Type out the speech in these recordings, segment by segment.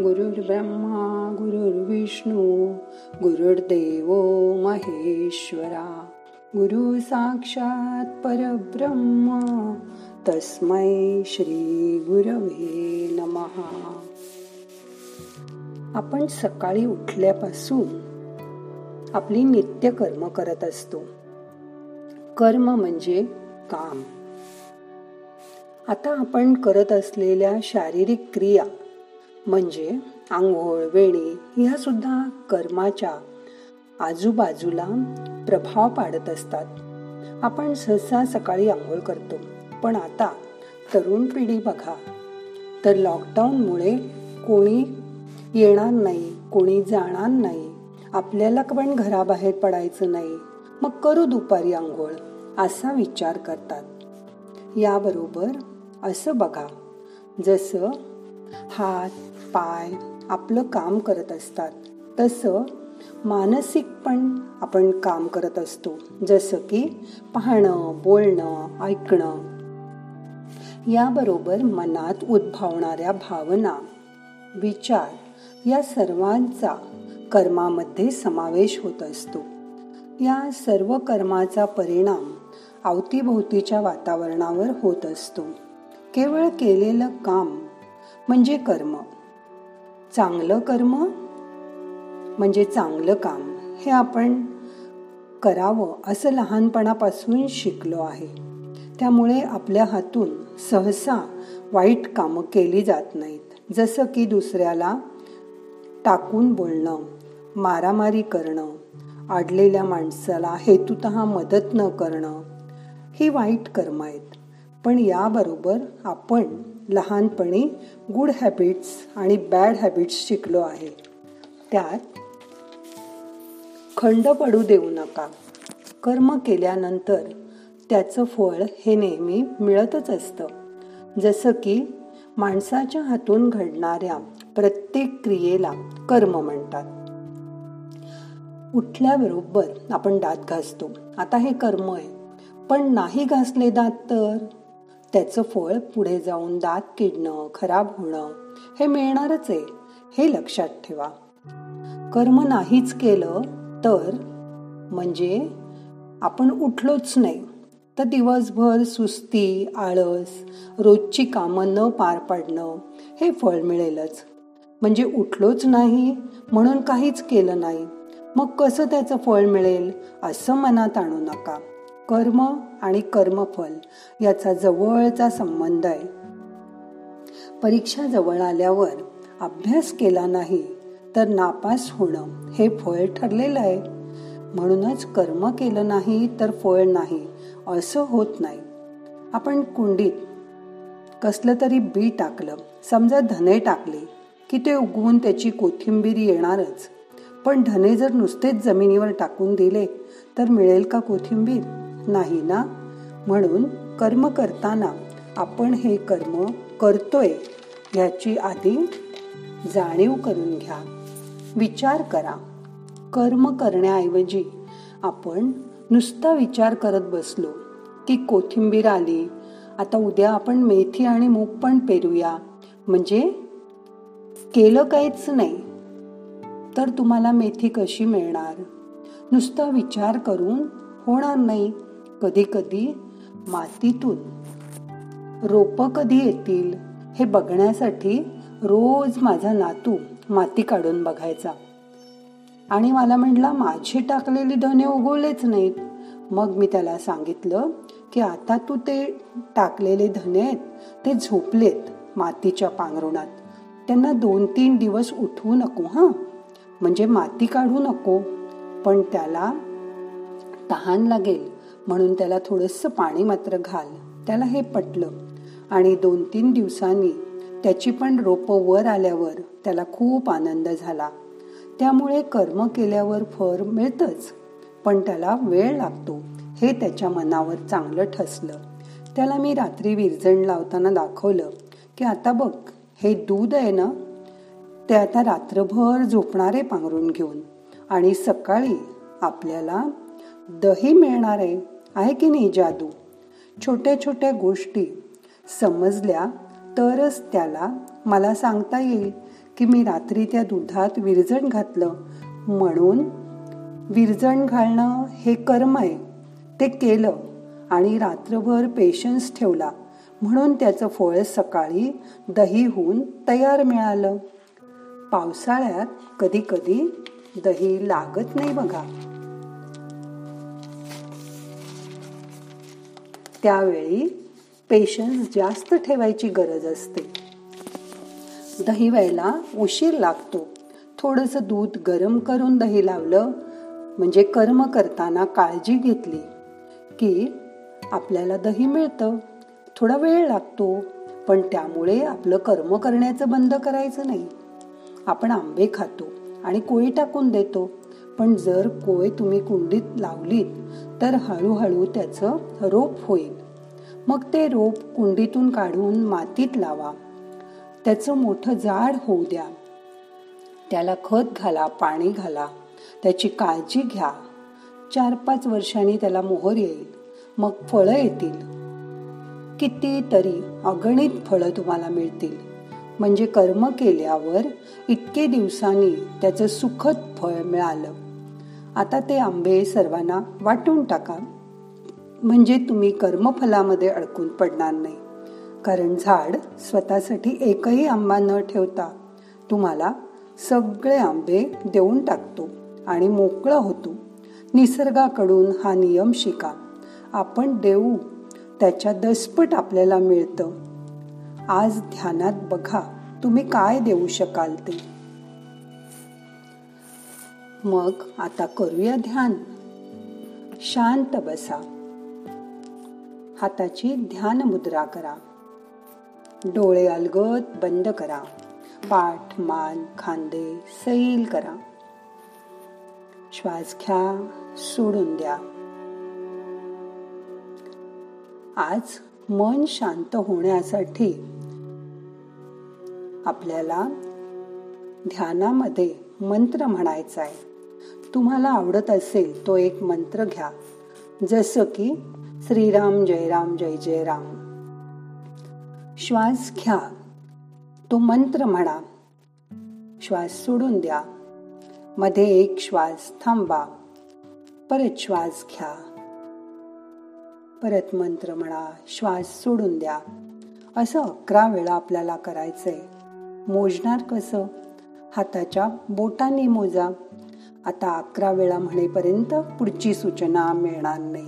गुरुर्ब्रह्मा गुरुर्विष्णू गुरुर्देव महेश्वरा. गुरु साक्षात परब्रह्म तस्मै श्री गुरवे नमहा आपण सकाळी उठल्यापासून आपली नित्य कर्म करत असतो. कर्म म्हणजे काम. आता आपण करत असलेल्या शारीरिक क्रिया म्हणजे आंघोळ वेणी ह्या सुद्धा कर्माच्या आजूबाजूला प्रभाव पाडत असतात. आपण सहसा सकाळी आंघोळ करतो. पण आता तरुण पिढी बघा. तर लॉकडाऊनमुळे कोणी येणार नाही कोणी जाणार नाही. आपल्याला पण घराबाहेर पडायचं नाही. मग करू दुपारी आंघोळ असा विचार करतात. याबरोबर असं बघा. जसं हात पाय आपलं काम करत असतात. तसं मानसिक पण आपण काम करत असतो. जसं की पाहणं बोलणं ऐकणं. याबरोबर मनात उद्भवणाऱ्या भावना विचार या सर्वांचा कर्मामध्ये समावेश होत असतो. या सर्व कर्माचा परिणाम अवतीभोवतीच्या वातावरणावर होत असतो. केवळ केलेलं काम म्हणजे कर्म. चांगलं कर्म म्हणजे चांगलं काम हे आपण करावं असं लहानपणापासून शिकलो आहे. त्यामुळे आपल्या हातून सहसा वाईट कामं केली जात नाहीत. जसं की दुसऱ्याला टाकून बोलणं मारामारी करणं आडलेल्या माणसाला हेतुत मदत न करणं ही वाईट कर्म आहेत. पण याबरोबर आपण लहानपणी गुड हॅबिट्स आणि बॅड हॅबिट्स शिकलो आहे. त्यात खंड पडू देऊ नका. कर्म केल्यानंतर त्याचं फळ हे नेहमी मिळतच असतं. जसं की माणसाच्या हातून घडणाऱ्या प्रत्येक क्रियेला कर्म म्हणतात. उठल्याबरोबर आपण दात घासतो. आता हे कर्म आहे. पण नाही घासले दात तर? त्याचं फळ पुढे जाऊन दात किडणं खराब होणं हे मिळणारच आहे हे लक्षात ठेवा. कर्म नाहीच केलं तर म्हणजे आपण उठलोच नाही तर दिवसभर सुस्ती आळस रोजची कामं न पार पाडणं हे फळ मिळेलच. म्हणजे उठलोच नाही म्हणून काहीच केलं नाही मग कसं त्याचं फळ मिळेल असं मनात आणू नका. कर्म आणि कर्मफल याचा जवळचा संबंध आहे. परीक्षा जवळ आल्यावर अभ्यास केला नाही तर नापास होणं हे फळ ठरलेलं आहे. म्हणूनच कर्म केलं नाही तर फळ नाही असं होत नाही. आपण कुंडीत कसलं तरी बी टाकलं समजा धने टाकले की ते उगवून त्याची कोथिंबीर येणारच. पण धने जर नुसतेच जमिनीवर टाकून दिले तर मिळेल का कोथिंबीर? नाही ना? म्हणून कर्म करताना आपण हे कर्म करतोय ह्याची आधी जाणीव करून घ्या. विचार करा. कर्म करण्याऐवजी आपण नुसता विचार करत बसलो की कोथिंबीर आली आता उद्या आपण मेथी आणि मूग पण पेरूया. म्हणजे केलं काहीच नाही. तर तुम्हाला मेथी कशी मिळणार? नुसता विचार करून होणार नाही. कधी कधी मातीतून. रोपं कधी येतील हे बघण्यासाठी रोज माझा नातू माती काढून बघायचा. आणि मला म्हटला माझी टाकलेली धने उगवलेच नाहीत. मग मी त्याला सांगितलं की आता तू ते टाकलेले धने आहेत ते झोपलेत मातीच्या पांघरुणात. त्यांना दोन तीन दिवस उठवू नको हां? म्हणजे माती काढू नको. पण त्याला तहान लागेल. म्हणून त्याला थोडंसं पाणी मात्र घाल. त्याला हे पटलं आणि दोन तीन दिवसांनी त्याची पण रोपं वर आल्यावर त्याला खूप आनंद झाला. त्यामुळे कर्म केल्यावर फळ मिळतच पण त्याला वेळ लागतो हे त्याच्या मनावर चांगलं ठसलं. त्याला मी रात्री विरजण लावताना दाखवलं की आता बघ हे दूध आहे ना ते आता रात्रभर झोपणारे पांघरून घेऊन आणि सकाळी आपल्याला दही मिळणार आहे. आहे की नाही जादू? छोट्या छोट्या गोष्टी समजल्या तरच त्याला मला सांगता येईल की मी रात्री त्या दुधात विरजण घातलं. म्हणून विरजण घालणं हे कर्म आहे. ते केलं आणि रात्रभर पेशन्स ठेवला. म्हणून त्याचं फळ सकाळी दही होऊन तयार मिळालं. पावसाळ्यात कधी कधी दही लागत नाही बघा. त्यावेळी पेशन्स जास्त ठेवायची गरज असते. दही व्हायला उशीर लागतो. थोडंसं दूध गरम करून दही लावलं म्हणजे कर्म करताना काळजी घेतली की आपल्याला दही मिळतं. थोडा वेळ लागतो पण त्यामुळे आपलं कर्म करण्याचं बंद करायचं नाही. आपण आंबे खातो आणि कोळी टाकून देतो. पण जर कोय तुम्ही कुंडीत लावलीत तर हळूहळू त्याचं रोप होईल. मग ते रोप कुंडीतून काढून मातीत लावा. त्याचं मोठं झाड होऊ द्या. त्याला खत घाला पाणी घाला. त्याची काळजी घ्या. चार पाच वर्षांनी त्याला मोहर येईल. मग फळं येतील. कितीतरी अगणित फळं तुम्हाला मिळतील. म्हणजे कर्म केल्यावर इतके दिवसांनी त्याचं सुखद फळ मिळालं. आता ते आंबे सर्वांना वाटून टाका. म्हणजे तुम्ही कर्मफलामध्ये अडकून पडणार नाही. कारण झाड स्वतःसाठी एकही आंबा न ठेवता तुम्हाला सगळे आंबे देऊन टाकतो आणि मोकळं होतो. निसर्गाकडून हा नियम शिका. आपण देऊ. त्याच्या दसपट आपल्याला मिळतं. आज ध्यानात बघा तुम्ही काय देऊ शकाल ते. मग आता करूया ध्यान. शांत बसा. हाताची ध्यान मुद्रा करा. डोळे अलगद बंद करा. पाठ मान खांदे सैल करा. श्वास घ्या सोडून द्या. आज मन शांत होण्यासाठी आपल्याला ध्यानामध्ये मंत्र म्हणायचा आहे. तुम्हाला आवडत असेल तो एक मंत्र घ्या. जसं की श्रीराम जय राम जय जय राम श्वास घ्या. तो मंत्र म्हणा. श्वास सोडून द्या. मध्ये एक श्वास थांबा परत श्वास घ्या. परत मंत्र म्हणा. श्वास सोडून द्या. असं अकरा वेळा आपल्याला करायचंय. मोजणार कसं? हाताच्या बोटांनी मोजा. आता अकरा वेळा म्हणेपर्यंत पुढची सूचना मिळणार नाही.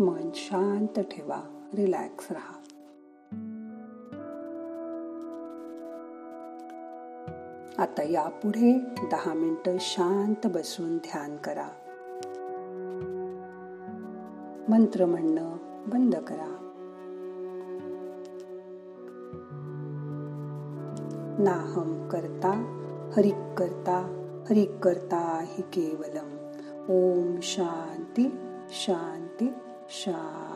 मन शांत ठेवा. रिलॅक्स राहा. आता यापुढे दहा मिनिटं शांत बसून ध्यान करा. मंत्र म्हणणं बंद करा. नाहम करता हरिक करता हरिक करता हि केवलम. ओम शांती शांती शांती।